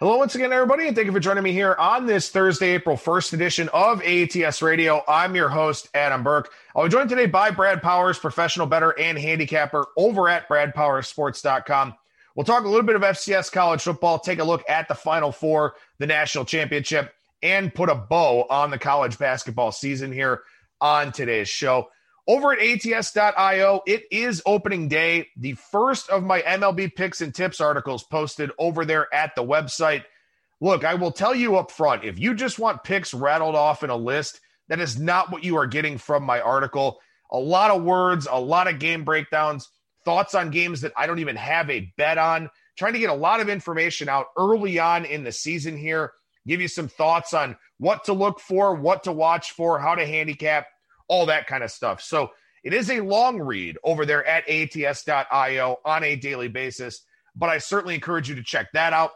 Hello, once again, everybody, and thank you for joining me here on this Thursday, April 1st edition of ATS Radio. I'm your host, Adam Burke. I'll be joined today by Brad Powers, professional better and handicapper over at bradpowerssports.com. We'll talk a little bit of FCS college football, take a look at the Final Four, the national championship, and put a bow on the college basketball season here on today's show. Over at ATS.io, it is opening day. The first of my MLB picks and tips articles posted over there at the website. Look, I will tell you up front if you just want picks rattled off in a list, that is not what you are getting from my article. A lot of words, a lot of game breakdowns, thoughts on games that I don't even have a bet on, trying to get a lot of information out early on in the season here, give you some thoughts on what to look for, what to watch for, how to handicap all that kind of stuff. So it is a long read over there at ats.io on a daily basis, but I certainly encourage you to check that out.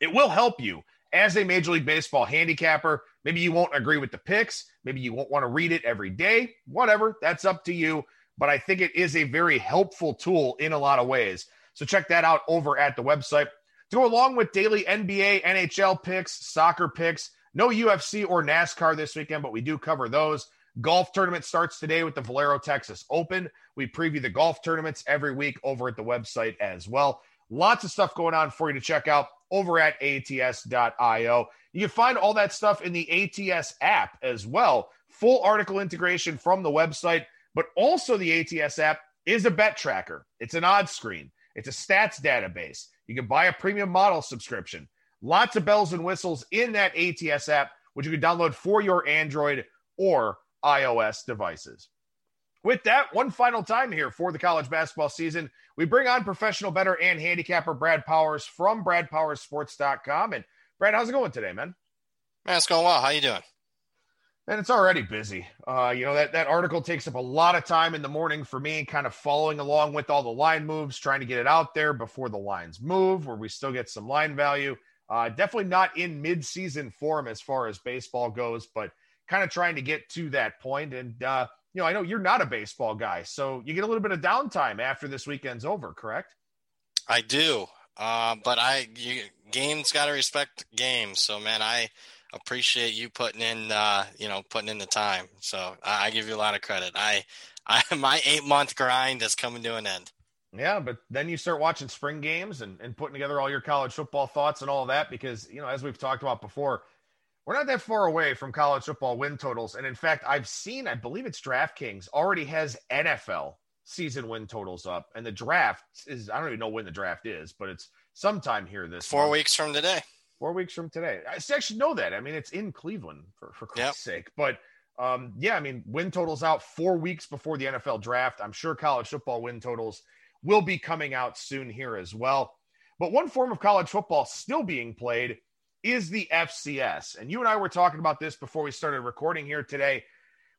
It will help you as a Major League Baseball handicapper. Maybe you won't agree with the picks. Maybe you won't want to read it every day. Whatever, that's up to you. But I think it is a very helpful tool in a lot of ways. So check that out over at the website. To go along with daily NBA, NHL picks, soccer picks, no UFC or NASCAR this weekend, but we do cover those. Golf tournament starts today with the Valero Texas Open. We preview the golf tournaments every week over at the website as well. Lots of stuff going on for you to check out over at ats.io. You can find all that stuff in the ATS app as well. Full article integration from the website, but also the ATS app is a bet tracker. It's an odds screen, it's a stats database. You can buy a premium model subscription. Lots of bells and whistles in that ATS app, which you can download for your Android or iOS devices. With that, one final time here for the college basketball season, we bring on professional better and handicapper Brad Powers from bradpowerssports.com. And Brad, how's it going today, man? Man, it's going well. How you doing? And it's already busy. Uh, you know, that, that article takes up a lot of time in the morning for me, kind of following along with all the line moves, trying to get it out there before the lines move, where we still get some line value. Uh, definitely not in mid-season form as far as baseball goes, but – kind of trying to get to that point. And, uh, you know, I know you're not a baseball guy, so you get a little bit of downtime after this weekend's over, correct? I do. Uh, but I, you, games got to respect games. So, man, I appreciate you putting in, uh, you know, putting in the time. So I, I give you a lot of credit. I, I, my eight month grind is coming to an end. Yeah, but then you start watching spring games and, and putting together all your college football thoughts and all that because, you know, as we've talked about before, we're not that far away from college football win totals. And in fact, I've seen, I believe it's DraftKings already has NFL season win totals up. And the draft is, I don't even know when the draft is, but it's sometime here this four month. weeks from today. Four weeks from today. I actually know that. I mean, it's in Cleveland for, for Christ's yep. sake. But um, yeah, I mean, win totals out four weeks before the NFL draft. I'm sure college football win totals will be coming out soon here as well. But one form of college football still being played is the FCS. And you and I were talking about this before we started recording here today.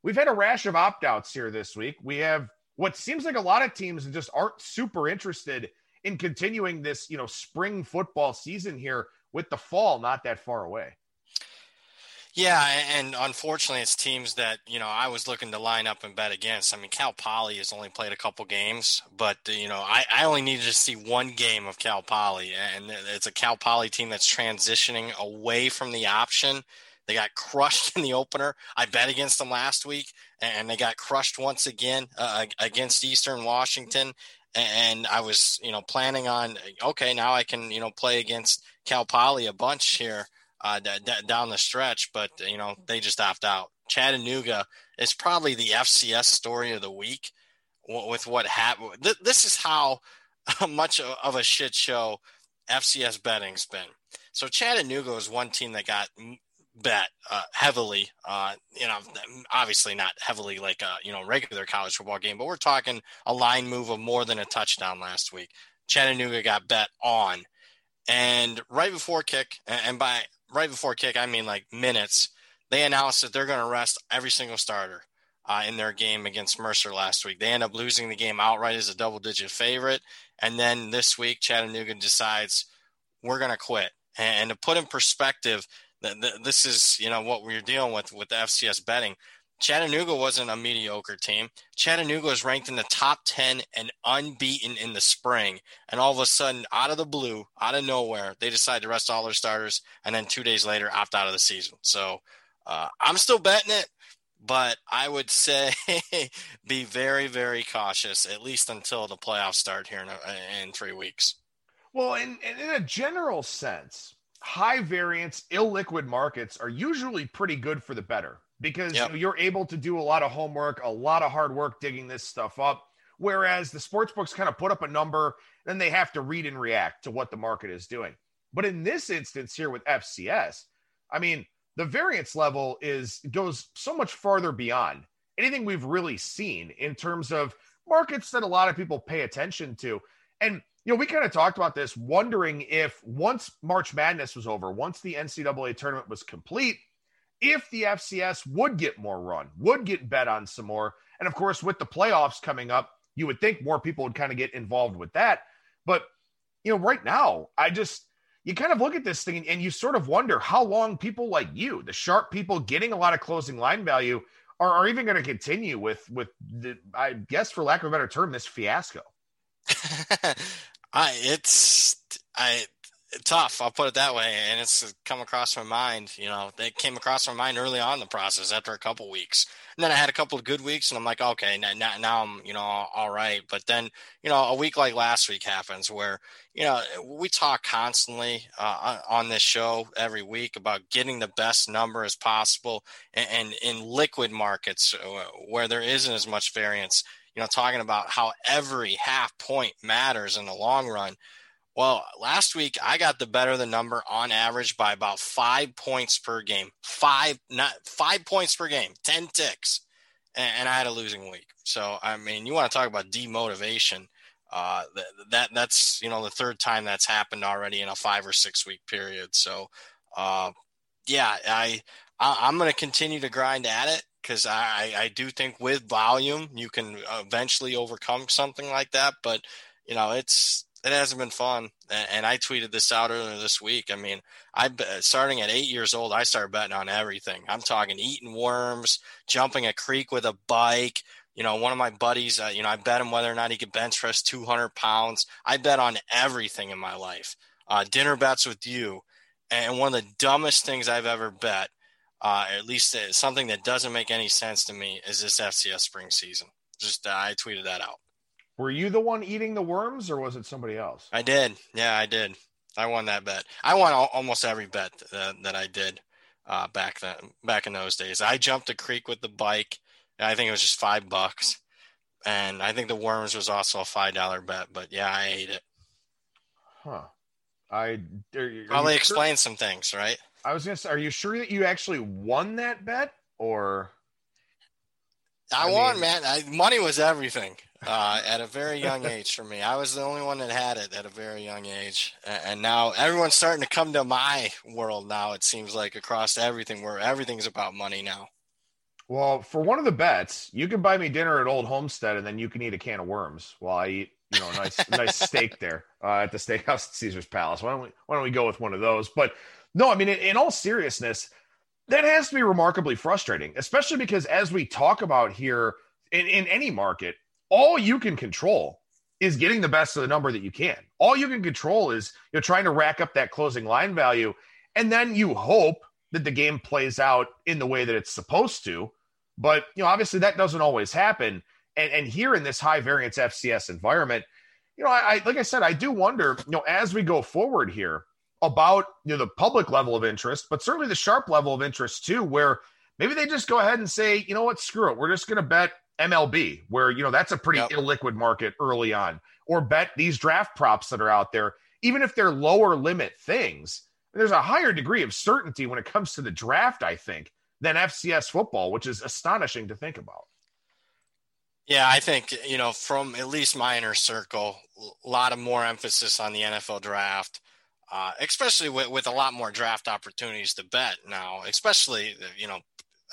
We've had a rash of opt outs here this week. We have what seems like a lot of teams just aren't super interested in continuing this, you know, spring football season here with the fall not that far away. Yeah, and unfortunately, it's teams that you know I was looking to line up and bet against. I mean, Cal Poly has only played a couple games, but you know I, I only needed to see one game of Cal Poly, and it's a Cal Poly team that's transitioning away from the option. They got crushed in the opener. I bet against them last week, and they got crushed once again uh, against Eastern Washington. And I was, you know, planning on okay, now I can, you know, play against Cal Poly a bunch here uh, d- d- down the stretch, but you know they just opt out. Chattanooga is probably the FCS story of the week with what happened. Th- this is how much of a shit show FCS betting's been. So Chattanooga is one team that got bet uh, heavily. Uh, you know, obviously not heavily like a you know regular college football game, but we're talking a line move of more than a touchdown last week. Chattanooga got bet on, and right before kick, and by right before kick, I mean like minutes, they announced that they're going to rest every single starter uh, in their game against Mercer last week. They end up losing the game outright as a double digit favorite. And then this week, Chattanooga decides we're going to quit. And, to put in perspective, this is you know what we're dealing with with the FCS betting. Chattanooga wasn't a mediocre team. Chattanooga was ranked in the top 10 and unbeaten in the spring. And all of a sudden, out of the blue, out of nowhere, they decided to rest all their starters and then two days later opt out of the season. So uh, I'm still betting it, but I would say be very, very cautious, at least until the playoffs start here in, a, in three weeks. Well, in, in a general sense, high variance, illiquid markets are usually pretty good for the better because yep. you are able to do a lot of homework, a lot of hard work digging this stuff up. Whereas the sports books kind of put up a number, then they have to read and react to what the market is doing. But in this instance here with FCS, I mean, the variance level is goes so much farther beyond anything we've really seen in terms of markets that a lot of people pay attention to. And you know, we kind of talked about this, wondering if once March Madness was over, once the NCAA tournament was complete, if the FCS would get more run, would get bet on some more. And of course, with the playoffs coming up, you would think more people would kind of get involved with that. But, you know, right now, I just, you kind of look at this thing and you sort of wonder how long people like you, the sharp people getting a lot of closing line value, are, are even going to continue with, with the, I guess, for lack of a better term, this fiasco. I, it's, I, tough. I'll put it that way. And it's come across my mind. You know, it came across my mind early on the process after a couple weeks. And then I had a couple of good weeks, and I'm like, okay, now, now I'm, you know, all right. But then, you know, a week like last week happens where, you know, we talk constantly uh, on this show every week about getting the best number as possible. And, and in liquid markets uh, where there isn't as much variance, you know, talking about how every half point matters in the long run well, last week I got the better of the number on average by about five points per game. Five, not five points per game, 10 ticks. And, and I had a losing week. So, I mean, you want to talk about demotivation. Uh, that, that that's, you know, the third time that's happened already in a five or six week period. So, uh, yeah, I, I am going to continue to grind at it because I, I do think with volume you can eventually overcome something like that. But you know, it's it hasn't been fun. And I tweeted this out earlier this week. I mean, I starting at eight years old, I started betting on everything. I'm talking eating worms, jumping a creek with a bike. You know, one of my buddies, uh, you know, I bet him whether or not he could bench press 200 pounds. I bet on everything in my life. Uh, dinner bets with you, and one of the dumbest things I've ever bet, uh, at least uh, something that doesn't make any sense to me, is this FCS spring season. Just uh, I tweeted that out. Were you the one eating the worms, or was it somebody else? I did. Yeah, I did. I won that bet. I won almost every bet that, that I did uh, back then. Back in those days, I jumped a creek with the bike. I think it was just five bucks, and I think the worms was also a five dollar bet. But yeah, I ate it. Huh. I are, probably explain sure? some things, right? I was gonna say, are you sure that you actually won that bet, or? I, I won, mean... man. I, money was everything uh, at a very young age for me. I was the only one that had it at a very young age, and now everyone's starting to come to my world. Now it seems like across everything, where everything's about money now. Well, for one of the bets, you can buy me dinner at Old Homestead, and then you can eat a can of worms while I eat, you know, a nice nice steak there uh, at the steakhouse at Caesar's Palace. Why don't we Why don't we go with one of those? But no, I mean, in, in all seriousness, that has to be remarkably frustrating, especially because as we talk about here in, in any market, all you can control is getting the best of the number that you can. All you can control is you're trying to rack up that closing line value, and then you hope that the game plays out in the way that it's supposed to. But you know, obviously that doesn't always happen. And and here in this high variance FCS environment, you know, I, I like I said, I do wonder, you know, as we go forward here about you know the public level of interest, but certainly the sharp level of interest too, where maybe they just go ahead and say, you know what, screw it, we're just going to bet MLB, where you know that's a pretty yep. illiquid market early on, or bet these draft props that are out there, even if they're lower limit things. There's a higher degree of certainty when it comes to the draft, I think, than FCS football, which is astonishing to think about. Yeah, I think, you know, from at least my inner circle, a lot of more emphasis on the NFL draft, uh, especially with, with a lot more draft opportunities to bet now, especially, you know,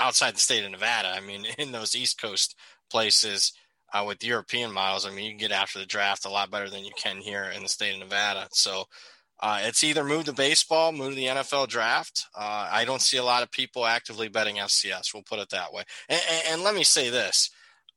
outside the state of Nevada. I mean, in those East Coast places uh, with European models, I mean, you can get after the draft a lot better than you can here in the state of Nevada. So, uh, it's either move to baseball, move to the NFL draft. Uh, I don't see a lot of people actively betting FCS. We'll put it that way. And, and, and let me say this: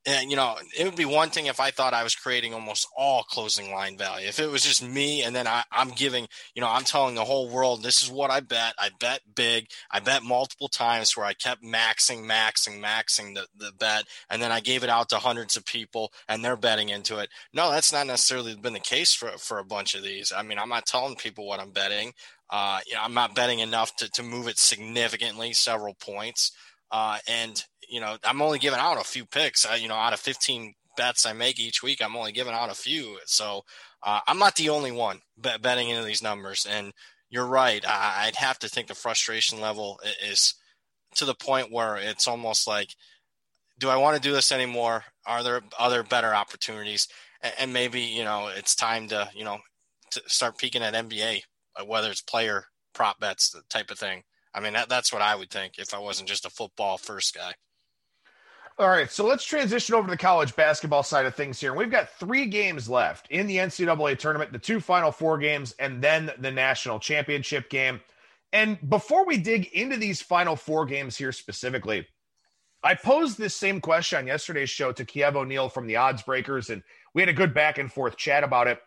and you know, it would be one thing if I thought I was creating almost all closing line value. If it was just me and then I, am giving, you know, I'm telling the whole world this is what I bet. I bet big. I bet multiple times where I kept maxing, maxing, maxing the, the bet, and then I gave it out to hundreds of people and they're betting into it. No, that's not necessarily been the case for for a bunch of these. I mean, I'm not telling people what I'm betting. Uh, you know, I'm not betting enough to to move it significantly, several points. Uh, and you know, I'm only giving out a few picks. Uh, you know, out of 15 bets I make each week, I'm only giving out a few. So uh, I'm not the only one bet- betting into these numbers. And you're right. I- I'd have to think the frustration level is to the point where it's almost like, do I want to do this anymore? Are there other better opportunities? And, and maybe you know it's time to you know to start peeking at NBA, uh, whether it's player prop bets, the type of thing. I mean, that, that's what I would think if I wasn't just a football first guy. All right, so let's transition over to the college basketball side of things here. We've got three games left in the NCAA tournament, the two final four games, and then the national championship game. And before we dig into these final four games here specifically, I posed this same question on yesterday's show to Kiev O'Neill from the Odds Breakers, and we had a good back and forth chat about it.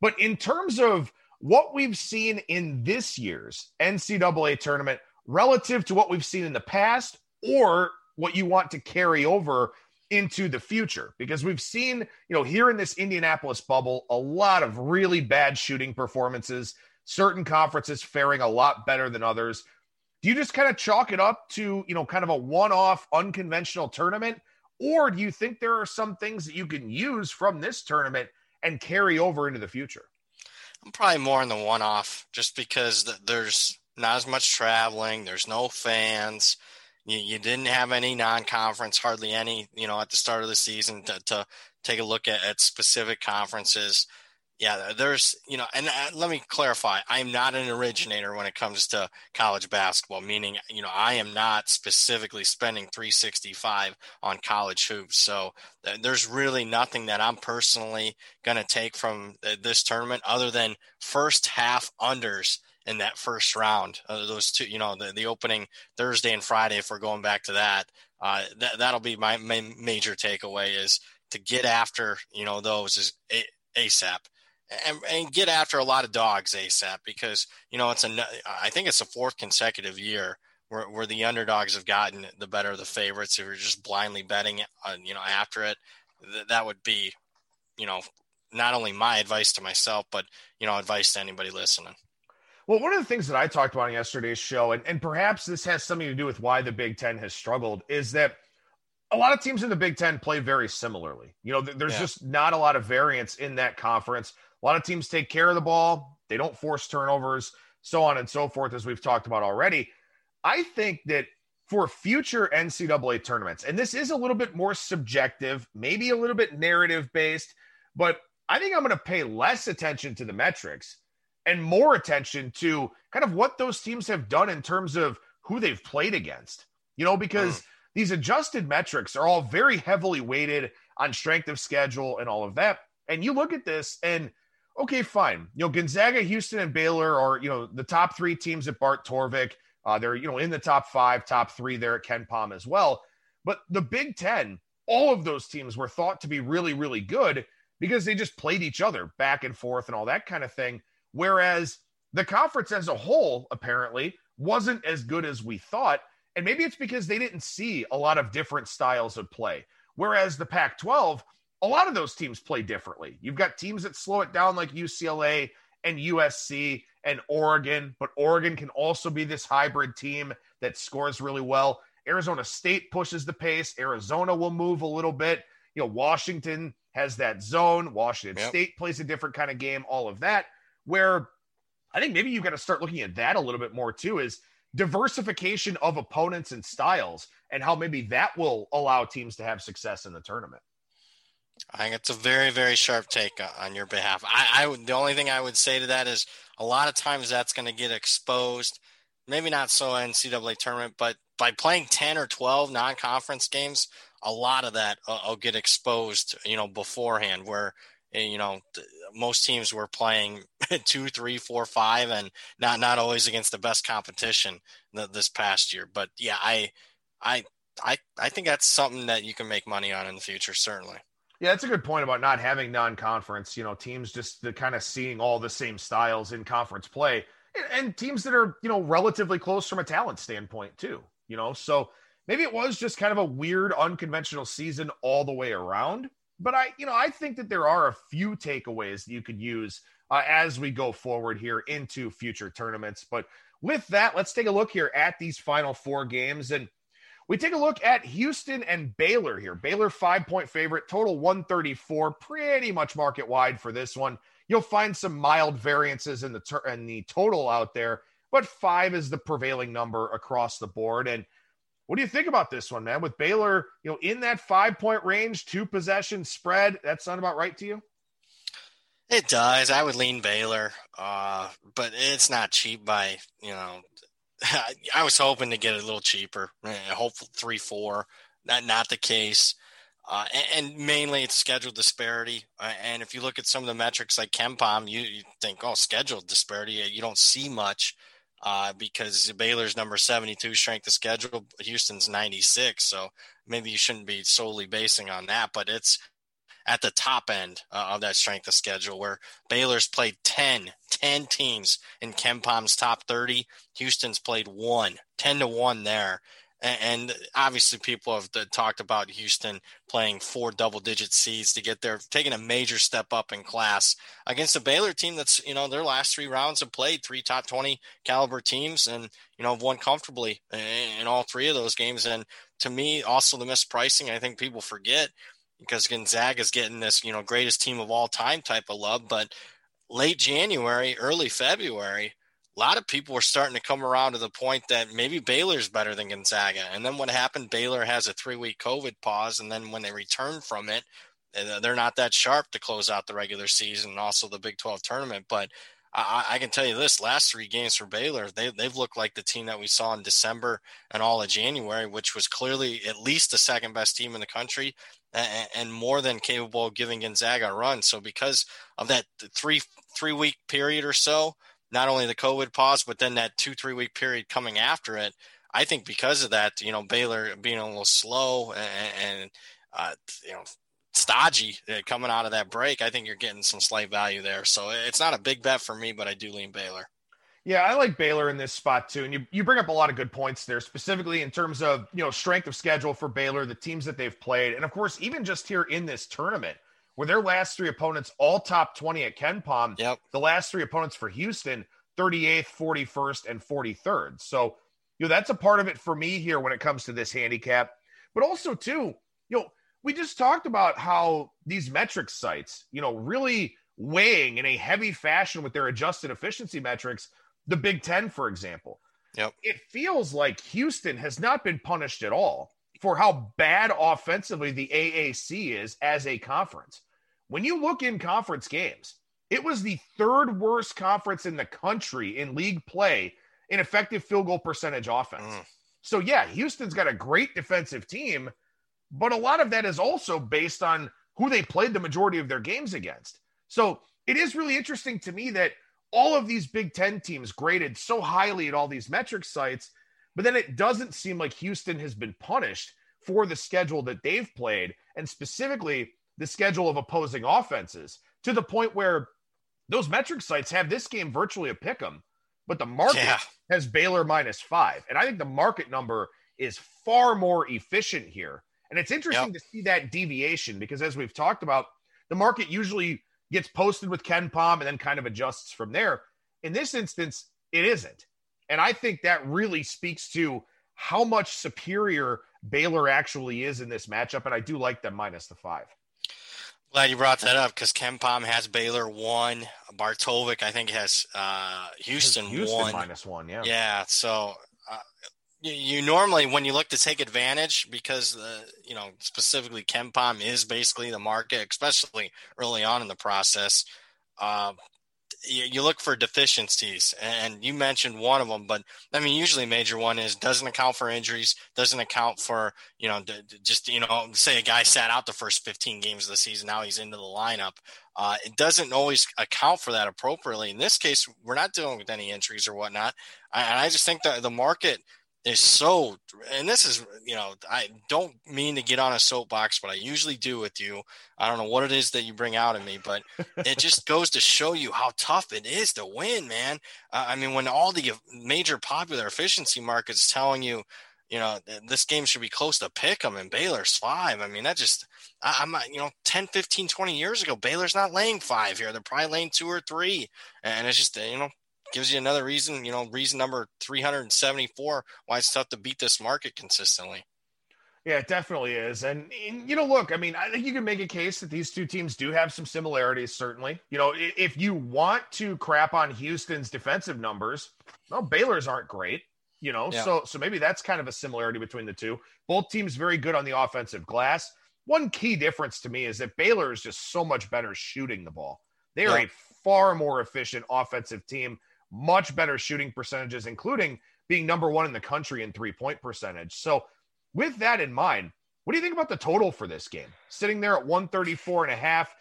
But in terms of what we've seen in this year's NCAA tournament relative to what we've seen in the past, or what you want to carry over into the future because we've seen, you know, here in this Indianapolis bubble, a lot of really bad shooting performances, certain conferences faring a lot better than others. Do you just kind of chalk it up to, you know, kind of a one off unconventional tournament? Or do you think there are some things that you can use from this tournament and carry over into the future? I'm probably more in the one off just because there's not as much traveling, there's no fans you, you didn't have any non-conference, hardly any, you know, at the start of the season to, to take a look at, at specific conferences. Yeah, there's, you know, and uh, let me clarify, I'm not an originator when it comes to college basketball, meaning, you know, I am not specifically spending 365 on college hoops. So uh, there's really nothing that I'm personally going to take from uh, this tournament other than first half unders in that first round. Uh, those two, you know, the, the opening Thursday and Friday, if we're going back to that, uh, that that'll be my, my major takeaway is to get after, you know, those is ASAP. And, and, get after a lot of dogs ASAP because you know it's a I think it's the fourth consecutive year where, where the underdogs have gotten the better of the favorites. If you're just blindly betting, uh, you know, after it, th- that would be, you know, not only my advice to myself, but you know, advice to anybody listening. Well, one of the things that I talked about on yesterday's show, and, and perhaps this has something to do with why the Big Ten has struggled, is that a lot of teams in the Big Ten play very similarly. You know, there's yeah. just not a lot of variance in that conference. A lot of teams take care of the ball, they don't force turnovers, so on and so forth, as we've talked about already. I think that for future NCAA tournaments, and this is a little bit more subjective, maybe a little bit narrative based, but I think I'm going to pay less attention to the metrics and more attention to kind of what those teams have done in terms of who they've played against. You know, because mm. these adjusted metrics are all very heavily weighted on strength of schedule and all of that. And you look at this and okay, fine. You know, Gonzaga, Houston, and Baylor are, you know, the top three teams at Bart Torvik. Uh, they're, you know, in the top five, top three there at KenPom as well. But the Big Ten, all of those teams were thought to be really, really good because they just played each other back and forth and all that kind of thing. Whereas the conference as a whole, apparently, wasn't as good as we thought. And maybe it's because they didn't see a lot of different styles of play. Whereas the Pac 12, a lot of those teams play differently. You've got teams that slow it down like UCLA and USC and Oregon, but Oregon can also be this hybrid team that scores really well. Arizona State pushes the pace. Arizona will move a little bit. You know, Washington has that zone. Washington yep. State plays a different kind of game, all of that where I think maybe you've got to start looking at that a little bit more too is diversification of opponents and styles and how maybe that will allow teams to have success in the tournament. I think it's a very, very sharp take on your behalf. I, I the only thing I would say to that is a lot of times that's going to get exposed. Maybe not so NCAA tournament, but by playing 10 or 12 non-conference games, a lot of that uh, will get exposed, you know, beforehand where you know, most teams were playing two, three, four, five, and not not always against the best competition this past year. But yeah, I, I, I, I think that's something that you can make money on in the future, certainly. Yeah, that's a good point about not having non-conference. You know, teams just the kind of seeing all the same styles in conference play, and, and teams that are you know relatively close from a talent standpoint too. You know, so maybe it was just kind of a weird, unconventional season all the way around. But I, you know, I think that there are a few takeaways that you could use uh, as we go forward here into future tournaments. But with that, let's take a look here at these final four games. And we take a look at Houston and Baylor here. Baylor, five point favorite, total 134, pretty much market wide for this one. You'll find some mild variances in the, ter- in the total out there, but five is the prevailing number across the board. And what do you think about this one, man? With Baylor, you know, in that five point range, two possession spread, that sound about right to you? It does. I would lean Baylor, uh, but it's not cheap by you know. I was hoping to get a little cheaper, eh, hopefully three four. Not not the case, uh, and, and, mainly it's schedule disparity. Uh, and if you look at some of the metrics like KenPom, you, you think, oh, schedule disparity. You don't see much uh, because Baylor's number 72 strength of schedule, Houston's 96. So maybe you shouldn't be solely basing on that, but it's at the top end uh, of that strength of schedule where Baylor's played 10, 10 teams in KenPom's top 30. Houston's played one, 10 to 1 there and obviously people have talked about Houston playing four double digit seeds to get there, taking a major step up in class against a Baylor team that's, you know, their last three rounds have played three top 20 caliber teams and, you know, have won comfortably in all three of those games. And to me, also the mispricing, I think people forget because Gonzaga is getting this, you know, greatest team of all time type of love. But late January, early February, a lot of people were starting to come around to the point that maybe Baylor's better than Gonzaga. And then what happened? Baylor has a three week COVID pause. And then when they return from it, uh, they're not that sharp to close out the regular season and also the Big 12 tournament. But I, I, can tell you this last three games for Baylor, they, they've looked like the team that we saw in December and all of January, which was clearly at least the second best team in the country and, and more than capable of giving Gonzaga a run. So because of that three three week period or so, not only the COVID pause, but then that two, three week period coming after it. I think because of that, you know, Baylor being a little slow and, and uh, you know, stodgy uh, coming out of that break, I think you're getting some slight value there. So it's not a big bet for me, but I do lean Baylor. Yeah, I like Baylor in this spot too. And you, you bring up a lot of good points there, specifically in terms of, you know, strength of schedule for Baylor, the teams that they've played. And of course, even just here in this tournament, where their last three opponents all top 20 at KenPom. Yep. The last three opponents for Houston, 38th, 41st, and 43rd. So, you know, that's a part of it for me here when it comes to this handicap. But also, too, you know, we just talked about how these metric sites, you know, really weighing in a heavy fashion with their adjusted efficiency metrics, the Big Ten, for example. Yep. It feels like Houston has not been punished at all for how bad offensively the AAC is as a conference. When you look in conference games, it was the third worst conference in the country in league play in effective field goal percentage offense. Mm. So, yeah, Houston's got a great defensive team, but a lot of that is also based on who they played the majority of their games against. So, it is really interesting to me that all of these Big Ten teams graded so highly at all these metric sites but then it doesn't seem like Houston has been punished for the schedule that they've played, and specifically the schedule of opposing offenses, to the point where those metric sites have this game virtually a pick 'em, but the market yeah. has Baylor minus five. And I think the market number is far more efficient here. And it's interesting yep. to see that deviation because, as we've talked about, the market usually gets posted with KenPom and then kind of adjusts from there. In this instance, it isn't. And I think that really speaks to how much superior Baylor actually is in this matchup. And I do like them minus the five. Glad you brought that up because KenPom has Baylor one. Bart Torvik, I think, has uh, Houston, Houston one. minus one. Yeah. Yeah. So uh, you, you, normally, when you look to take advantage, because the you know specifically KenPom is basically the market, especially early on in the process. You, you look for deficiencies, and you mentioned one of them. But I mean, usually major one is doesn't account for injuries, doesn't account for you know just you know say a guy sat out the first 15 games of the season, now he's into the lineup. Uh, it doesn't always account for that appropriately. In this case, we're not dealing with any injuries or whatnot, and I just think that the market is so and this is you know i don't mean to get on a soapbox but i usually do with you. I don't know what it is that you bring out in me but it just goes to show you how tough it is to win man. Uh, i mean when all the major popular efficiency markets telling you you know this game should be close to pick them and baylor's five i mean that just I, i'm not you know 10 15 20 years ago baylor's not laying five here. They're probably laying two or three. And it's just you know gives you another reason, you know, reason number 374 why it's tough to beat this market consistently. Yeah, it definitely is. And, and, you know, look, I mean, I think you can make a case that these two teams do have some similarities, certainly. You know, if you want to crap on Houston's defensive numbers, well, Baylor's aren't great, you know, yeah. so so maybe that's kind of a similarity between the two. Both teams very good on the offensive glass. One key difference to me is that Baylor is just so much better shooting the ball. They are yeah. a far more efficient offensive team much better shooting percentages, including being number one in the country in three point percentage. So, with that in mind, what do you think about the total for this game? Sitting there at 134 and a half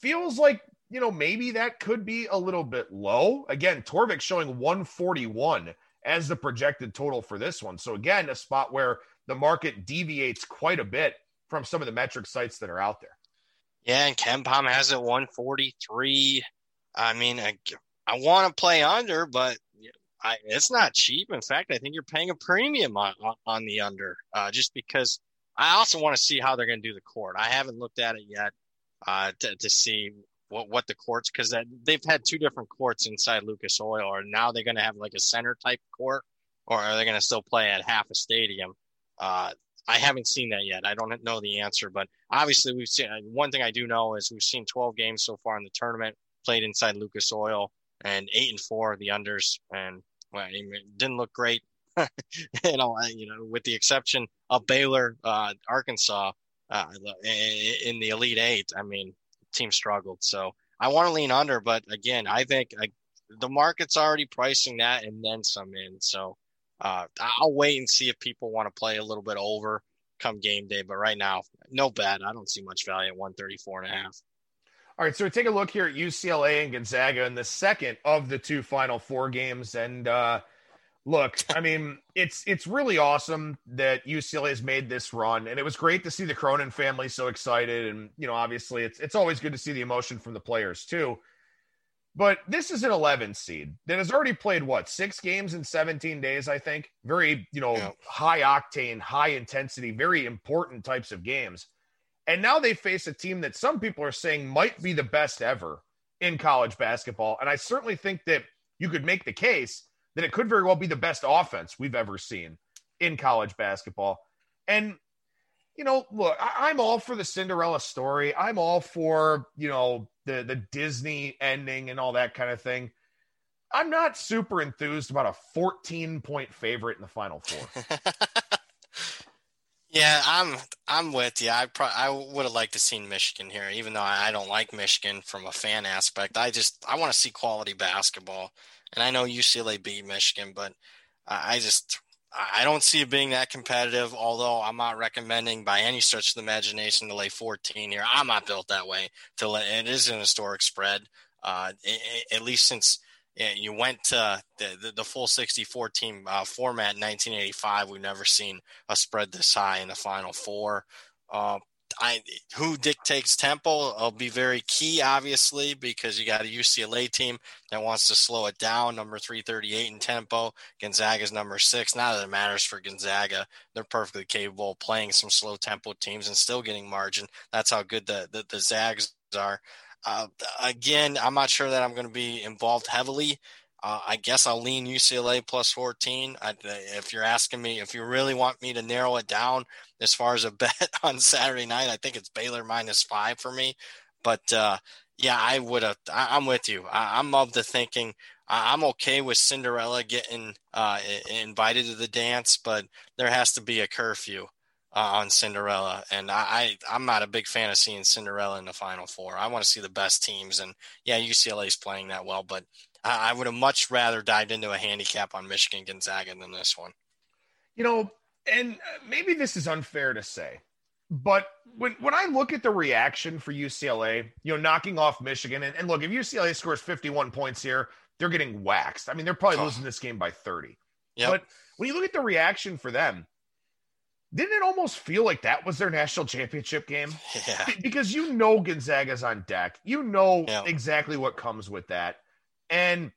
feels like, you know, maybe that could be a little bit low. Again, Torvik showing 141 as the projected total for this one. So, again, a spot where the market deviates quite a bit from some of the metric sites that are out there. Yeah, and KenPom has it 143. I mean, I want to play under, but I, it's not cheap. In fact, I think you're paying a premium on, on the under, uh, just because I also want to see how they're going to do the court. I haven't looked at it yet uh, to, to see what, what the courts, because they've had two different courts inside Lucas Oil, or now they're going to have like a center type court, or are they going to still play at half a stadium? Uh, I haven't seen that yet. I don't know the answer, but obviously we've seen one thing I do know is we've seen 12 games so far in the tournament played inside Lucas Oil and eight and four the unders, and well, it didn't look great. you know, you know, with the exception of Baylor, uh, Arkansas, uh, in the Elite Eight. I mean, team struggled. So I want to lean under, but again, I think I, the market's already pricing that and then some in. So uh, I'll wait and see if people want to play a little bit over come game day. But right now, no bet. I don't see much value at 134 and a half. All right, so take a look here at UCLA and Gonzaga in the second of the two Final Four games, and uh, look, I mean, it's it's really awesome that UCLA has made this run, and it was great to see the Cronin family so excited, and you know, obviously, it's it's always good to see the emotion from the players too. But this is an 11 seed that has already played what six games in 17 days, I think. Very, you know, yeah. high octane, high intensity, very important types of games. And now they face a team that some people are saying might be the best ever in college basketball. And I certainly think that you could make the case that it could very well be the best offense we've ever seen in college basketball. And, you know, look, I- am all for the Cinderella story. I'm all for, you know, the, the Disney ending and all that kind of thing. I'm not super enthused about a 14 point favorite in the final four. Yeah, I'm I'm with you. I pro- I would have liked to seen Michigan here, even though I, don't like Michigan from a fan aspect. I just I want to see quality basketball, and I know UCLA beat Michigan, but I, just I don't see it being that competitive. Although I'm not recommending by any stretch of the imagination to lay 14 here. I'm not built that way. To lay, it is an historic spread, uh, at least since you went to the, the, the full 64 team uh, format in 1985. We've never seen a spread this high in the Final Four. Uh, I, who dictates tempo will be very key, obviously, because you got a UCLA team that wants to slow it down, number 338 in tempo. Gonzaga's number six. Not that it matters for Gonzaga. They're perfectly capable of playing some slow tempo teams and still getting margin. That's how good the, the, the Zags are. Uh, again, I'm not sure that I'm going to be involved heavily. Uh, I guess I'll lean UCLA plus 14. I, if you're asking me, if you really want me to narrow it down as far as a bet on Saturday night, I think it's Baylor minus five for me. But uh, yeah, I would have. I'm with you. I, am of the thinking. I'm okay with Cinderella getting uh, invited to the dance, but there has to be a curfew uh, on Cinderella, and I, I am not a big fan of seeing Cinderella in the Final Four. I want to see the best teams, and yeah, UCLA is playing that well, but I, I would have much rather dived into a handicap on Michigan Gonzaga than this one. You know, and uh, maybe this is unfair to say, but when when I look at the reaction for UCLA, you know, knocking off Michigan, and, and look, if UCLA scores 51 points here, they're getting waxed. I mean, they're probably oh. losing this game by 30. Yep. But when you look at the reaction for them, didn't it almost feel like that was their national championship game? Yeah. Because you know Gonzaga's on deck. You know yep. exactly what comes with that. And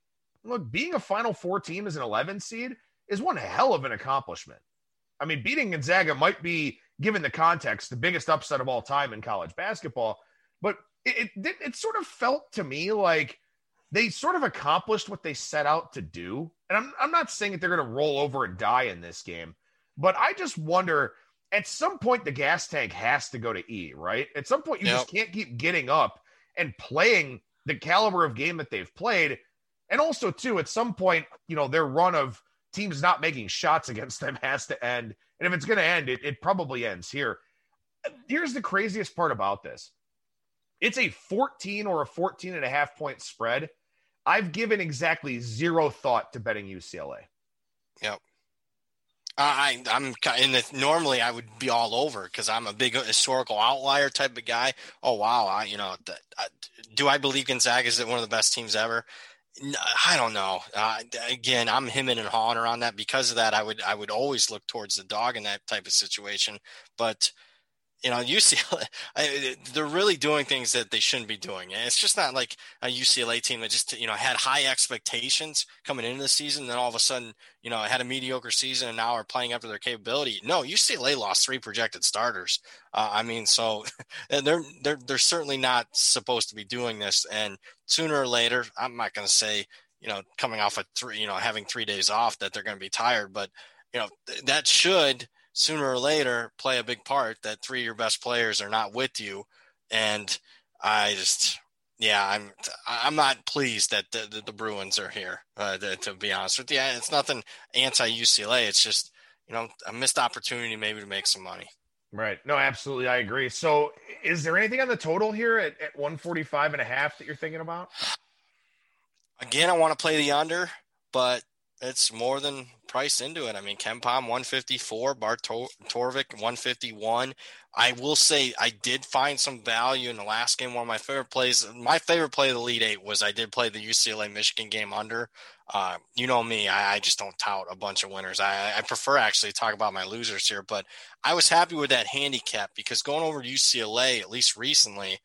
look, being a Final Four team as an 11 seed is one hell of an accomplishment. I mean, beating Gonzaga might be, given the context, the biggest upset of all time in college basketball. But it, it, it sort of felt to me like they sort of accomplished what they set out to do. And I'm, I'm not saying that they're going to roll over and die in this game, but I just wonder at some point the gas tank has to go to E, right? At some point you yep. just can't keep getting up and playing the caliber of game that they've played. And also, too, at some point, you know, their run of teams not making shots against them has to end. And if it's going to end, it, it probably ends here. Here's the craziest part about this it's a 14 or a 14 and a half point spread. I've given exactly zero thought to betting UCLA. Yep. I I'm in the normally I would be all over because I'm a big historical outlier type of guy. Oh wow, I, you know, do I believe Gonzaga is one of the best teams ever? I don't know. Uh, again, I'm hemming and hawing around that because of that. I would I would always look towards the dog in that type of situation, but you know, UCLA, they're really doing things that they shouldn't be doing. It's just not like a UCLA team that just, you know, had high expectations coming into the season. Then all of a sudden, you know, had a mediocre season and now are playing up to their capability. No, UCLA lost three projected starters. Uh, I mean, so they're, they're, they're certainly not supposed to be doing this. And sooner or later, I'm not going to say, you know, coming off of three, you know, having three days off that they're going to be tired, but, you know, that should – sooner or later play a big part that three of your best players are not with you. And I just, yeah, I'm I'm not pleased that the, the, the Bruins are here. Uh, to, to, be honest with you, it's nothing anti UCLA. It's just you know a missed opportunity maybe to make some money. Right. No, absolutely. I agree. So is there anything on the total here at, at 145 and a half that you're thinking about? Again, I want to play the under, but it's more than priced into it. I mean, KenPom 154, Bart Torvik 151. I will say I did find some value in the last game. One of my favorite plays, my favorite play of the Elite Eight was I did play the UCLA Michigan game under. Uh, you know me, I, I, just don't tout a bunch of winners. I, I prefer actually talk about my losers here, but I was happy with that handicap because going over to UCLA, at least recently,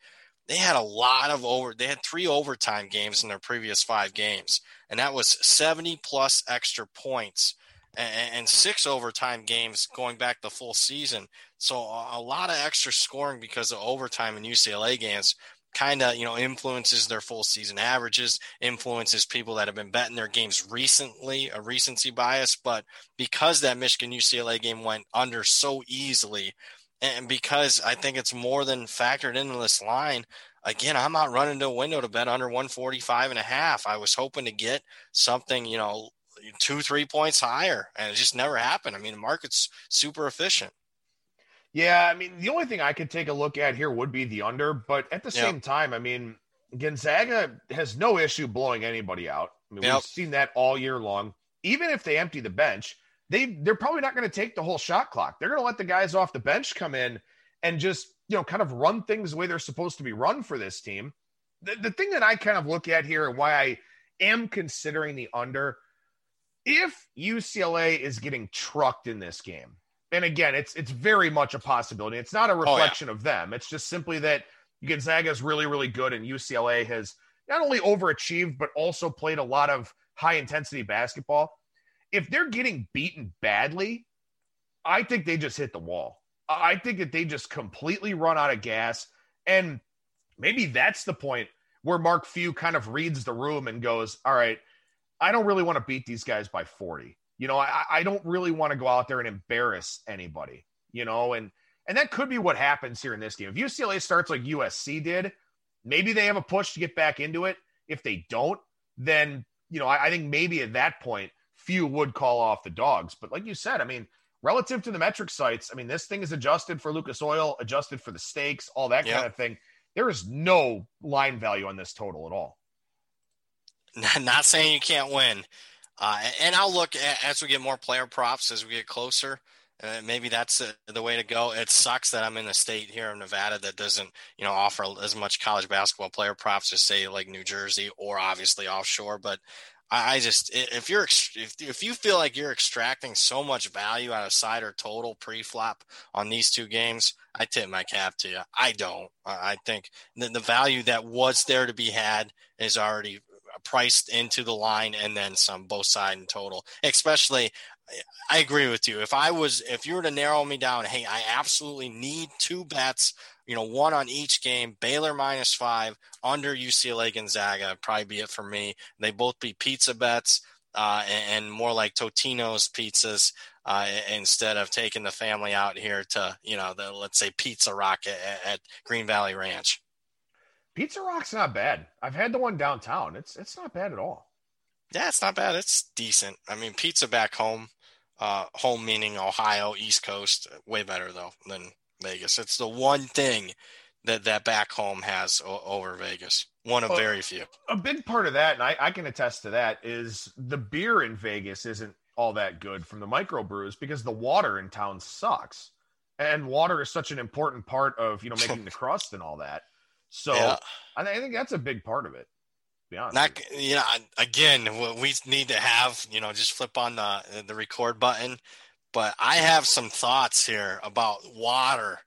they had a lot of over they had three overtime games in their previous five games and that was 70 plus extra points and, and six overtime games going back the full season. So a, lot of extra scoring because of overtime in ucla games kind of you know influences their full season averages influences people that have been betting their games recently a recency bias. But because that michigan ucla game went under so easily and because I think it's more than factored into this line, again, I'm not running to a window to bet under 145 and a half. I was hoping to get something, you know, two, three points higher, and it just never happened. I mean, the market's super efficient. Yeah, I mean, the only thing I could take a look at here would be the under, but at the same time, I mean, Gonzaga has no issue blowing anybody out. I mean, yep. we've seen that all year long. Even if they empty the bench, they they're probably not going to take the whole shot clock. They're going to let the guys off the bench come in and just you know kind of run things the way they're supposed to be run for this team. The, the thing that I kind of look at here and why I am considering the under, if UCLA is getting trucked in this game, and again, it's it's very much a possibility. It's not a reflection oh, yeah. of them. It's just simply that Gonzaga is really really good, and UCLA has not only overachieved but also played a lot of high intensity basketball if they're getting beaten badly, I think they just hit the wall. I think that they just completely run out of gas. And maybe that's the point where Mark Few kind of reads the room and goes, All right, I don't really want to beat these guys by 40. You know, I, I don't really want to go out there and embarrass anybody, you know, and and that could be what happens here in this game. If UCLA starts like USC did, maybe they have a push to get back into it. If they don't, then you know, I, I think maybe at that point few would call off the dogs. But like you said, I mean, relative to the metric sites, I mean, this thing is adjusted for Lucas Oil, adjusted for the stakes, all that yep. kind of thing. There is no line value on this total at all. Not saying you can't win. Uh, and I'll look at, as we get more player props as we get closer. Uh, maybe that's a, the way to go. It sucks that I'm in a state here in Nevada that doesn't, you know, offer as much college basketball player props as say like New Jersey or obviously offshore. But I just if you're if if you feel like you're extracting so much value out of side or total pre-flop on these two games, I tip my cap to you. I don't. I think the, the value that was there to be had is already priced into the line and then some both side and total. Especially, I agree with you. If I was if you were to narrow me down, hey, I absolutely need two bets you know, one on each game. Baylor minus five under UCLA Gonzaga probably be it for me. They both be pizza bets uh, and, and, more like Totino's pizzas uh, instead of taking the family out here to you know the let's say Pizza Rock at, at Green Valley Ranch. Pizza Rock's not bad. I've had the one downtown. It's it's not bad at all. Yeah, it's not bad. It's decent. I mean, pizza back home, uh, home meaning Ohio, East Coast, way better though than Vegas. It's the one thing that that back home has o- over Vegas. One of well, very few. A big part of that, and I, I can attest to that, is the beer in Vegas isn't all that good from the microbrews because the water in town sucks, and water is such an important part of you know making the crust and all that. So yeah. I, th- I think that's a big part of it. Be honest. Not, you know, again, we need to have you know just flip on the the record button but I have some thoughts here about water.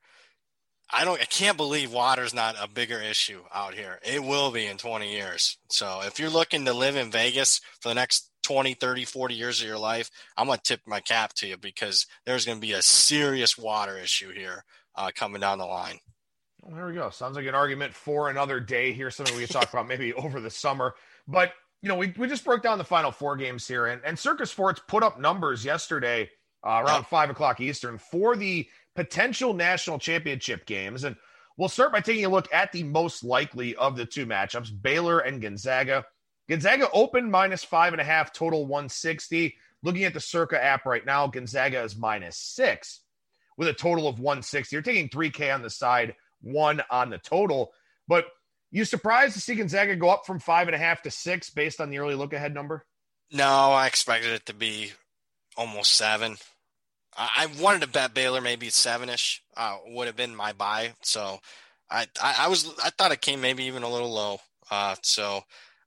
I don't I can't believe water's not a bigger issue out here. It will be in 20 years. So if you're looking to live in Vegas for the next 20, 30, 40 years of your life, I'm going to tip my cap to you because there's going to be a serious water issue here uh, coming down the line. Well, there we go. Sounds like an argument for another day here, something we can talk about maybe over the summer. But, you know, we, we just broke down the final four games here, and, and Circa Sports put up numbers yesterday – uh, around five o'clock Eastern for the potential national championship games. And we'll start by taking a look at the most likely of the two matchups Baylor and Gonzaga. Gonzaga open minus five and a half, total 160. Looking at the Circa app right now, Gonzaga is minus six with a total of 160. You're taking 3K on the side, one on the total. But you surprised to see Gonzaga go up from five and a half to six based on the early look ahead number? No, I expected it to be almost seven. I wanted to bet Baylor maybe seven ish. Uh, would have been my buy. So I, I, I, was I thought it came maybe even a little low. Uh, so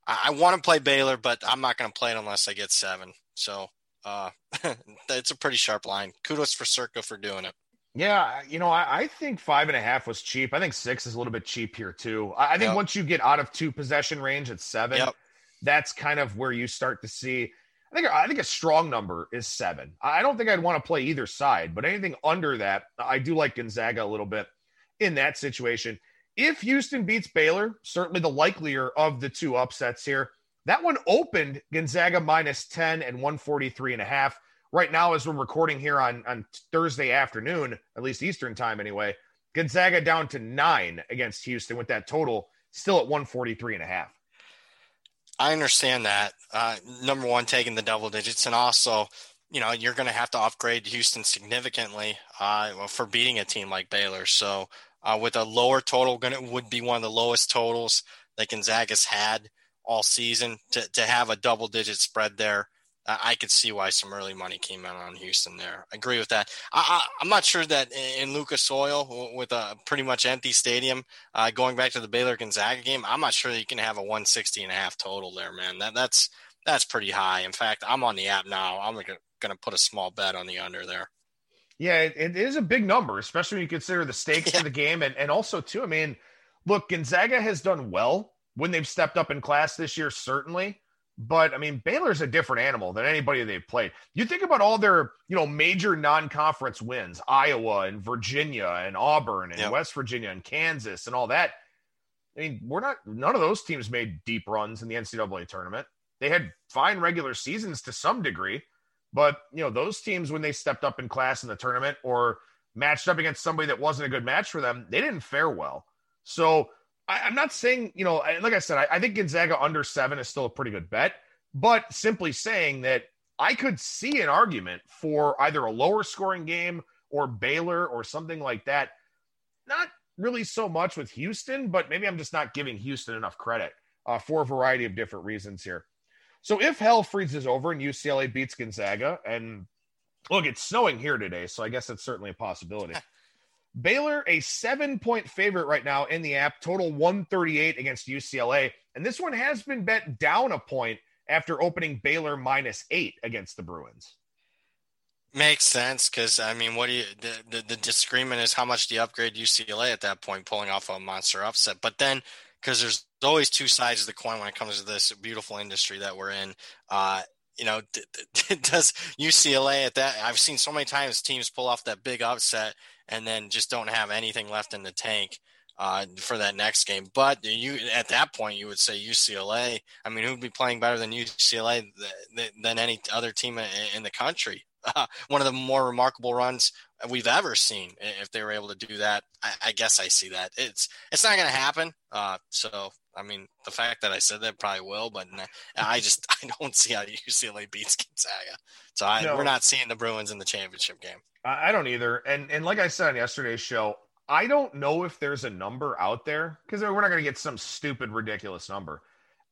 I, I want to play Baylor, but I'm not going to play it unless I get seven. So uh, it's a pretty sharp line. Kudos for Circa for doing it. Yeah, you know, I, I, think five and a half was cheap. I think six is a little bit cheap here too. I, I think yep. once you get out of two possession range at seven, yep. that's kind of where you start to see I think I think a strong number is seven. I don't think I'd want to play either side, but anything under that, I do like Gonzaga a little bit in that situation. If Houston beats Baylor, certainly the likelier of the two upsets here. That one opened Gonzaga minus 10 and 143 and a half. Right now, as we're recording here on, on Thursday afternoon, at least Eastern time anyway, Gonzaga down to nine against Houston with that total still at 143 and a half. I understand that. Uh, number one, taking the double digits, and also, you know, you're going to have to upgrade Houston significantly uh, for beating a team like Baylor. So, uh, with a lower total, going to would be one of the lowest totals that Gonzaga's had all season. To to have a double digit spread there I could see why some early money came out on Houston there. I agree with that. I, am not sure that in Lucas Oil with a pretty much empty stadium, uh, going back to the Baylor Gonzaga game, I'm not sure you can have a 160 and a half total there, man. That that's that's pretty high. In fact, I'm on the app now. I'm going to put a small bet on the under there. Yeah, it, it is a big number, especially when you consider the stakes yeah. of the game, and and also too. I mean, look, Gonzaga has done well when they've stepped up in class this year, certainly. But I mean, Baylor's a different animal than anybody they've played. You think about all their, you know, major non-conference wins, Iowa and Virginia and Auburn and yep. West Virginia and Kansas and all that. I mean, we're not none of those teams made deep runs in the NCAA tournament. They had fine regular seasons to some degree, but you know, those teams when they stepped up in class in the tournament or matched up against somebody that wasn't a good match for them, they didn't fare well. So I, am not saying, you know, like I said, I, I, think Gonzaga under seven is still a pretty good bet, but simply saying that I could see an argument for either a lower scoring game or Baylor or something like that. Not really so much with Houston, but maybe I'm just not giving Houston enough credit uh, for a variety of different reasons here. So if hell freezes over and UCLA beats Gonzaga, and look, it's snowing here today, so I guess that's certainly a possibility. Baylor, a seven point favorite right now in the app, total 138 against UCLA. And this one has been bet down a point after opening Baylor minus eight against the Bruins. Makes sense because I mean, what do you the, the, the disagreement is how much do you upgrade UCLA at that point, pulling off a monster upset? But then because there's always two sides of the coin when it comes to this beautiful industry that we're in. Uh, you know, does UCLA at that? I've seen so many times teams pull off that big upset and then just don't have anything left in the tank uh, for that next game. But you at that point you would say UCLA. I mean, who'd be playing better than UCLA than any other team in the country? Uh, one of the more remarkable runs we've ever seen. If they were able to do that, I, I guess I see that. It's it's not going to happen. Uh, so I mean, the fact that I said that probably will, but I just I don't see how UCLA beats Gonzaga. So I, no. we're not seeing the Bruins in the championship game. I don't either. And and like I said on yesterday's show, I don't know if there's a number out there because we're not going to get some stupid, ridiculous number.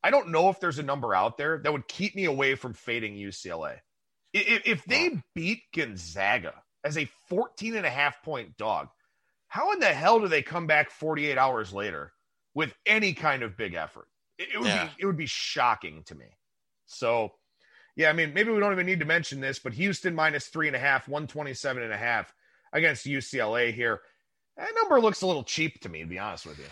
I don't know if there's a number out there that would keep me away from fading UCLA. If, if they beat Gonzaga as a 14 and a half point dog, how in the hell do they come back 48 hours later with any kind of big effort? It, it would yeah. be it would be shocking to me. So yeah, I mean, maybe we don't even need to mention this, but Houston minus three and a half, 127 and a half against UCLA here. That number looks a little cheap to me, to be honest with you.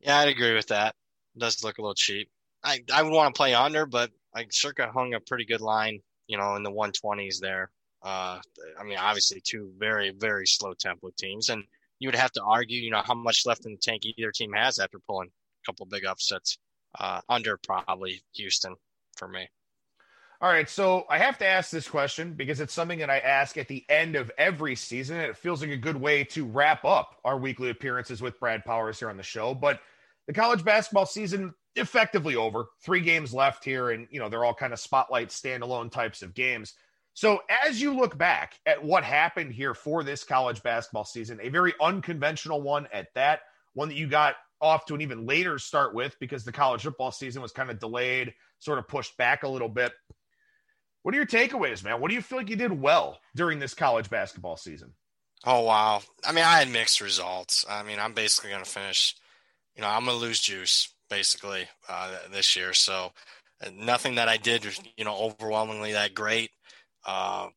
Yeah, I'd agree with that. It does look a little cheap. I, I would want to play under, but I circa hung a pretty good line, you know, in the 120s there. Uh, I mean, obviously, two very, very slow tempo teams. And you would have to argue, you know, how much left in the tank either team has after pulling a couple big upsets. Uh, under probably Houston for me. All right, so I have to ask this question because it's something that I ask at the end of every season, and it feels like a good way to wrap up our weekly appearances with Brad Powers here on the show. But the college basketball season effectively over. Three games left here, and you know they're all kind of spotlight standalone types of games. So as you look back at what happened here for this college basketball season, a very unconventional one at that, one that you got off to an even later start with because the college football season was kind of delayed, sort of pushed back a little bit. What are your takeaways, man? What do you feel like you did well during this college basketball season? Oh wow! I mean, I had mixed results. I mean, I'm basically going to finish. You know, I'm going to lose juice basically uh, this year. So uh, nothing that I did, you know, overwhelmingly that great. Uh,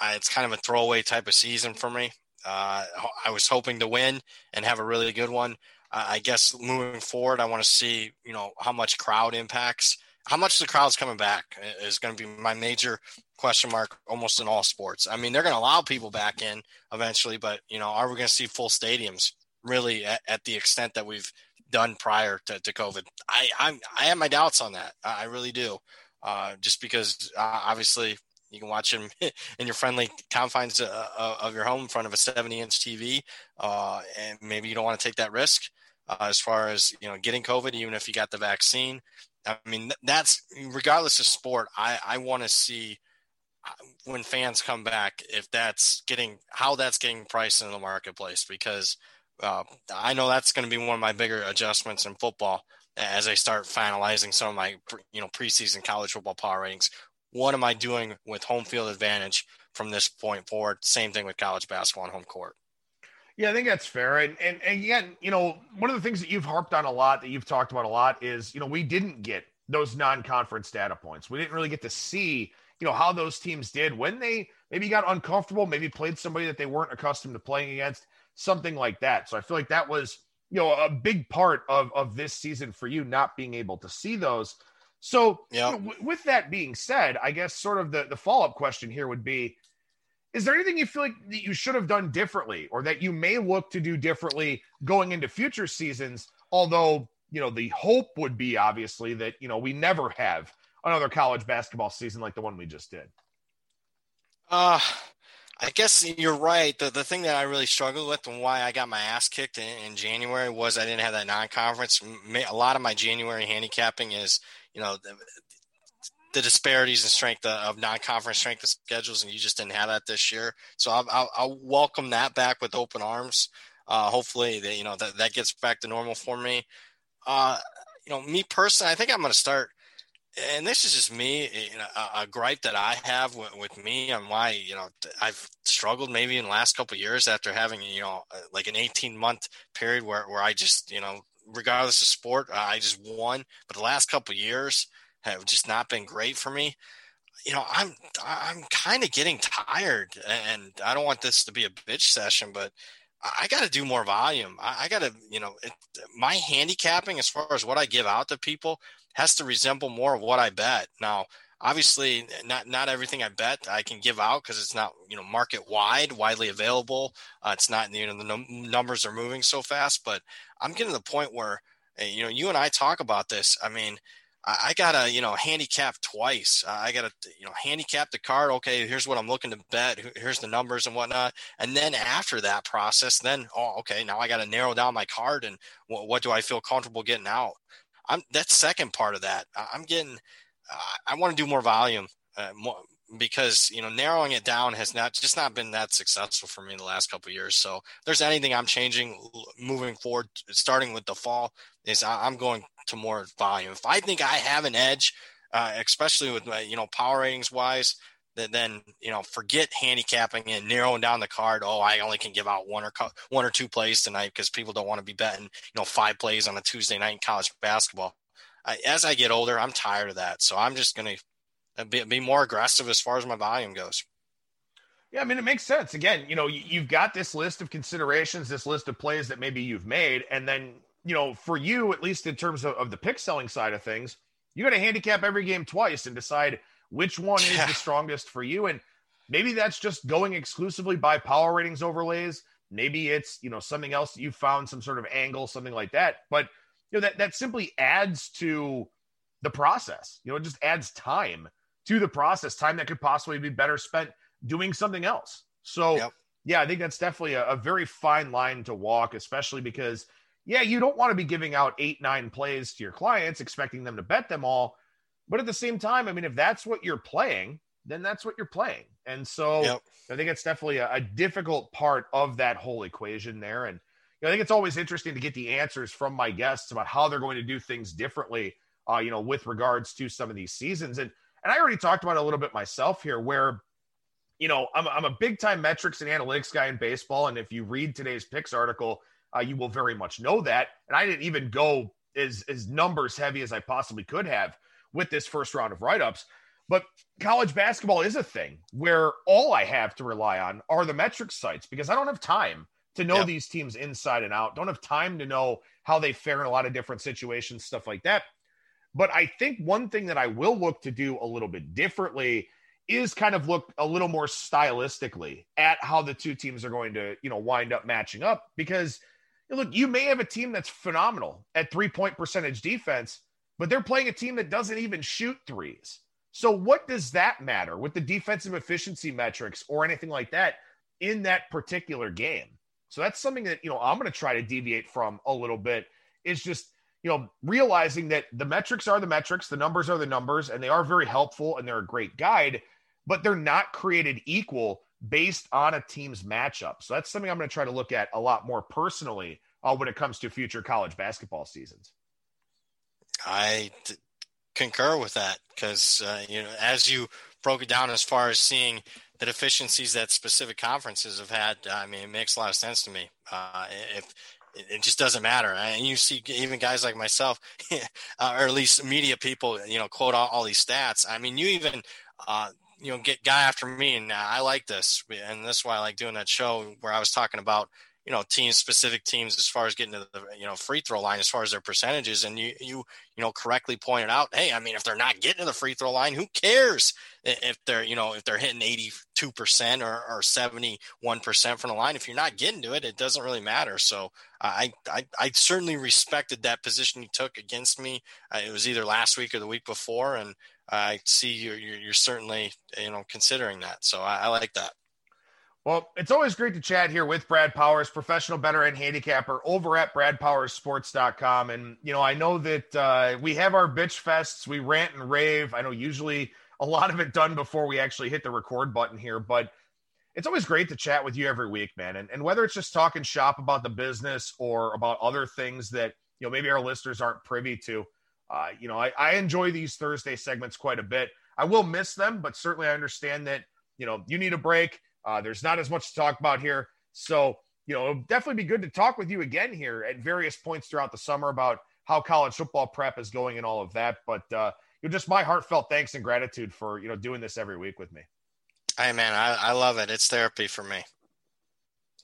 I, it's kind of a throwaway type of season for me. Uh, I was hoping to win and have a really good one. I guess moving forward, I want to see, you know, how much crowd impacts how much the crowd's coming back is going to be my major question mark almost in all sports. I mean, they're going to allow people back in eventually, but you know, are we going to see full stadiums really at, at the extent that we've done prior to, to COVID? I, I'm, I have my doubts on that. I really do. Uh, just because uh, obviously you can watch them in your friendly confines uh, uh, of your home in front of a 70 inch TV. Uh, and maybe you don't want to take that risk. Uh, as far as you know, getting COVID, even if you got the vaccine, I mean, that's regardless of sport. I I want to see uh, when fans come back if that's getting how that's getting priced in the marketplace because uh, I know that's going to be one of my bigger adjustments in football as I start finalizing some of my you know preseason college football power ratings. What am I doing with home field advantage from this point forward? Same thing with college basketball and home court. Yeah, I think that's fair. And, and, and again, you know, one of the things that you've harped on a lot, that you've talked about a lot, is you know we didn't get those non-conference data points. We didn't really get to see you know how those teams did when they maybe got uncomfortable, maybe played somebody that they weren't accustomed to playing against, something like that. So I feel like that was you know a big part of of this season for you not being able to see those. So yeah. You know, w- with that being said, I guess sort of the the follow up question here would be is there anything you feel like that you should have done differently or that you may look to do differently going into future seasons? Although, you know, the hope would be obviously that, you know, we never have another college basketball season like the one we just did. Uh, I guess you're right. The the thing that I really struggled with and why I got my ass kicked in, in January was I didn't have that non-conference. A lot of my January handicapping is, you know, the disparities in strength of non-conference strength of schedules, and you just didn't have that this year. So I'll, I'll, I'll welcome that back with open arms. Uh, hopefully, that you know that that gets back to normal for me. Uh, you know, me personally, I think I'm going to start. And this is just me, eh, you know, a, a gripe that I have with, with, me on why you know I've struggled maybe in the last couple years after having you know uh, like an 18 month period where where I just you know regardless of sport I just won, but the last couple years have just not been great for me. You know, I'm I'm kind of getting tired, and I don't want this to be a bitch session, but I got to do more volume. I, I got to, you know, it, my handicapping as far as what I give out to people has to resemble more of what I bet. Now, obviously, not not everything I bet I can give out because it's not, you know, market wide, widely available. Uh, it's not, you know, the num- numbers are moving so fast. But I'm getting to the point where, you know, you and I talk about this. I mean, I, gotta, you know, handicap twice. I gotta, you know, handicap the card. Okay, here's what I'm looking to bet. Here's the numbers and whatnot. And then after that process, then oh, okay, now I gotta narrow down my card and what do I feel comfortable getting out. I'm that second part of that. I'm getting. I want to do more volume. Uh, more, because you know narrowing it down has not just not been that successful for me in the last couple years. So there's anything I'm changing moving forward, starting with the fall, is I'm going to more volume. If I think I have an edge, uh, especially with my you know power ratings wise, then, you know forget handicapping and narrowing down the card. Oh, I only can give out one or one or two plays tonight because people don't want to be betting you know five plays on a Tuesday night in college basketball. I, as I get older, I'm tired of that. So I'm just going to uh, be, be more aggressive as far as my volume goes. Yeah, I mean, it makes sense. Again, you know, you've got this list of considerations, this list of plays that maybe you've made. And then, you know, for you, at least in terms of, of the pick selling side of things, you got to handicap every game twice and decide which one is the strongest for you. And maybe that's just going exclusively by power ratings overlays. Maybe it's, you know, something else that you found some sort of angle, something like that. But, you know, that, that simply adds to the process. You know, it just adds time to the process, time that could possibly be better spent doing something else. So, yep. yeah, I think that's definitely a, a, very fine line to walk, especially because, yeah, you don't want to be giving out eight, nine plays to your clients, expecting them to bet them all. But at the same time, I mean, if that's what you're playing, then that's what you're playing. And so yep. I think it's definitely a, a, difficult part of that whole equation there. And you know, I think it's always interesting to get the answers from my guests about how they're going to do things differently, uh, you know, with regards to some of these seasons. And and I already talked about it a little bit myself here, where, you know, I'm, I'm a big time metrics and analytics guy in baseball. And if you read today's picks article, uh, you will very much know that. And I didn't even go as, as numbers heavy as I possibly could have with this first round of write ups. But college basketball is a thing where all I have to rely on are the metrics sites because I don't have time to know yep. these teams inside and out. Don't have time to know how they fare in a lot of different situations, stuff like that. But I think one thing that I will look to do a little bit differently is kind of look a little more stylistically at how the two teams are going to, you know, wind up matching up because look, you may have a team that's phenomenal at three point percentage defense, but they're playing a team that doesn't even shoot threes. So, what does that matter with the defensive efficiency metrics or anything like that in that particular game? So, that's something that, you know, I'm going to try to deviate from a little bit is just you know, realizing that the metrics are the metrics, the numbers are the numbers, and they are very helpful and they're a great guide, but they're not created equal based on a team's matchup. So that's something I'm going to try to look at a lot more personally uh, when it comes to future college basketball seasons. I concur with that because uh, you know, as you broke it down as far as seeing the deficiencies that specific conferences have had, I mean, it makes a lot of sense to me. Uh, if it just doesn't matter. And you see even guys like myself, uh, or at least media people, you know, quote all, all these stats. I mean, you even, uh, you know, get guy after me, and I like this, and that's why I like doing that show where I was talking about you know teams specific teams as far as getting to the you know free throw line as far as their percentages and you you you know correctly pointed out hey i mean if they're not getting to the free throw line who cares if they're you know if they're hitting 82% or, or 71% from the line if you're not getting to it it doesn't really matter. So i i, I certainly respected that position you took against me. Uh, it was either last week or the week before and i see you're, you're, you're certainly you know considering that. So I, I like that Well, it's always great to chat here with Brad Powers, professional bettor and handicapper over at bradpowerssports.com. And, you know, I know that uh, we have our bitch fests, we rant and rave. I know usually a lot of it done before we actually hit the record button here, but it's always great to chat with you every week, man. And, and whether it's just talking shop about the business or about other things that, you know, maybe our listeners aren't privy to, uh, you know, I, I enjoy these Thursday segments quite a bit. I will miss them, but certainly I understand that, you know, you need a break uh, there's not as much to talk about here. So, you know, it'll definitely be good to talk with you again here at various points throughout the summer about how college football prep is going and all of that. But, uh, you know, just my heartfelt thanks and gratitude for, you know, doing this every week with me. Hey, man, I, I love it. It's therapy for me.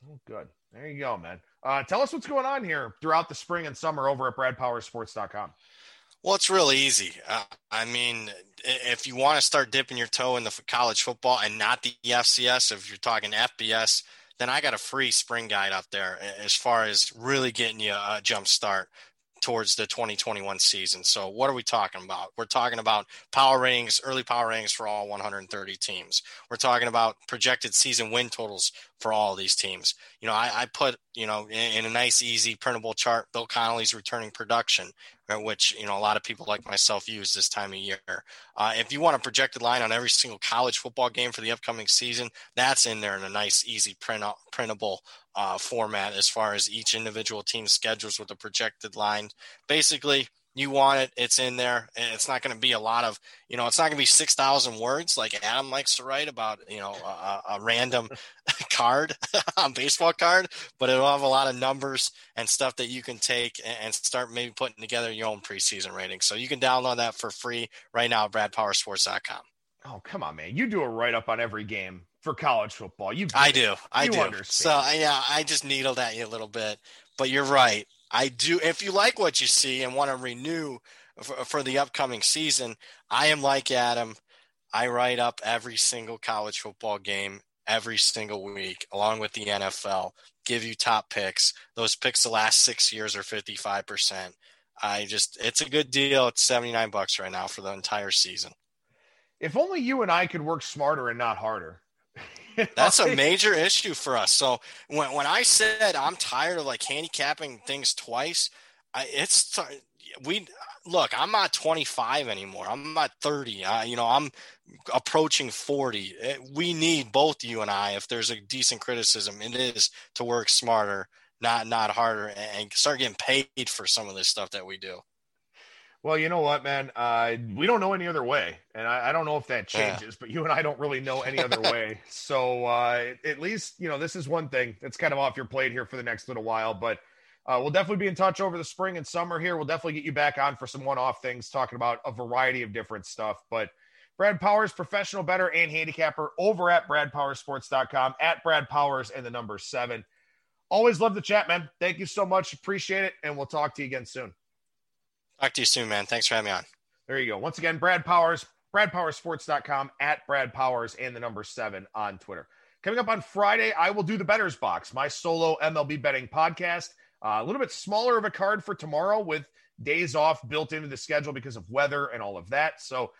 Oh, good. There you go, man. Uh, tell us what's going on here throughout the spring and summer over at bradpowerssports.com. Well, it's really easy. Uh, I mean, if you want to start dipping your toe in the college football and not the FCS, if you're talking FBS, then I got a free spring guide up there as far as really getting you a jump start towards the 2021 season. So what are we talking about? We're talking about power ratings, early power ratings for all 130 teams. We're talking about projected season win totals for all these teams. You know, I, I put, you know, in, in, a nice, easy printable chart, Bill Connelly's returning production, uh, which, you know, a lot of people like myself use this time of year. Uh, if you want a projected line on every single college football game for the upcoming season, that's in there in a nice, easy print printable uh, format as far as each individual team schedules with a projected line. Basically, you want it, it's in there. And it's not going to be a lot of, you know, it's not going to be 6,000 words like Adam likes to write about, you know, a, a random card, a baseball card, but it'll have a lot of numbers and stuff that you can take and start maybe putting together your own preseason rating. So you can download that for free right now at bradpowerssports.com. Oh, come on, man. You do a write up on every game for college football. You, I do. I do. Understand. So, yeah, I just needled at you a little bit, but you're right. I do. If you like what you see and want to renew for, for the upcoming season, I am like Adam. I write up every single college football game every single week, along with the NFL. Give you top picks. Those picks the last six years are fifty five percent. I just, it's a good deal. It's seventy nine bucks right now for the entire season. If only you and I could work smarter and not harder. That's a major issue for us. So when when I said I'm tired of like handicapping things twice, I, it's we look. I'm not 25 anymore. I'm not 30. I, you know, I'm approaching 40. Eh, we need both you and I. If there's a decent criticism, it is to work smarter, not not harder, and start getting paid for some of this stuff that we do. Well, you know what, man? Uh, we don't know any other way, and I, I don't know if that changes. Yeah. But you and I don't really know any other way. So uh, at least you know this is one thing that's kind of off your plate here for the next little while. But uh, we'll definitely be in touch over the spring and summer here. We'll definitely get you back on for some one-off things, talking about a variety of different stuff. But Brad Powers, professional bettor and handicapper, over at BradPowerssports.com at Brad Powers and the number seven. Always love the chat, man. Thank you so much. Appreciate it, and we'll talk to you again soon. Talk to you soon, man. Thanks for having me on. There you go. Once again, Brad Powers, bradpowerssports.com at Brad Powers and the number seven on Twitter. Coming up on Friday, I will do the Betters Box, my solo MLB betting podcast. Uh, a little bit smaller of a card for tomorrow with days off built into the schedule because of weather and all of that. So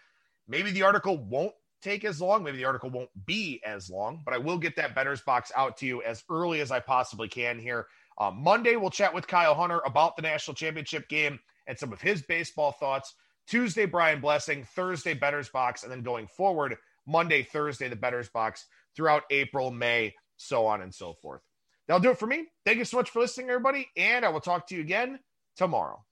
maybe the article won't take as long. Maybe the article won't be as long, but I will get that Betters Box out to you as early as I possibly can here. Uh, Monday, we'll chat with Kyle Hunter about the national championship game and some of his baseball thoughts. Tuesday, Brian Blessing. Thursday, Betters Box. And then going forward, Monday, Thursday, the Betters Box throughout April, May, so on and so forth. That'll do it for me. Thank you so much for listening, everybody. And I will talk to you again tomorrow.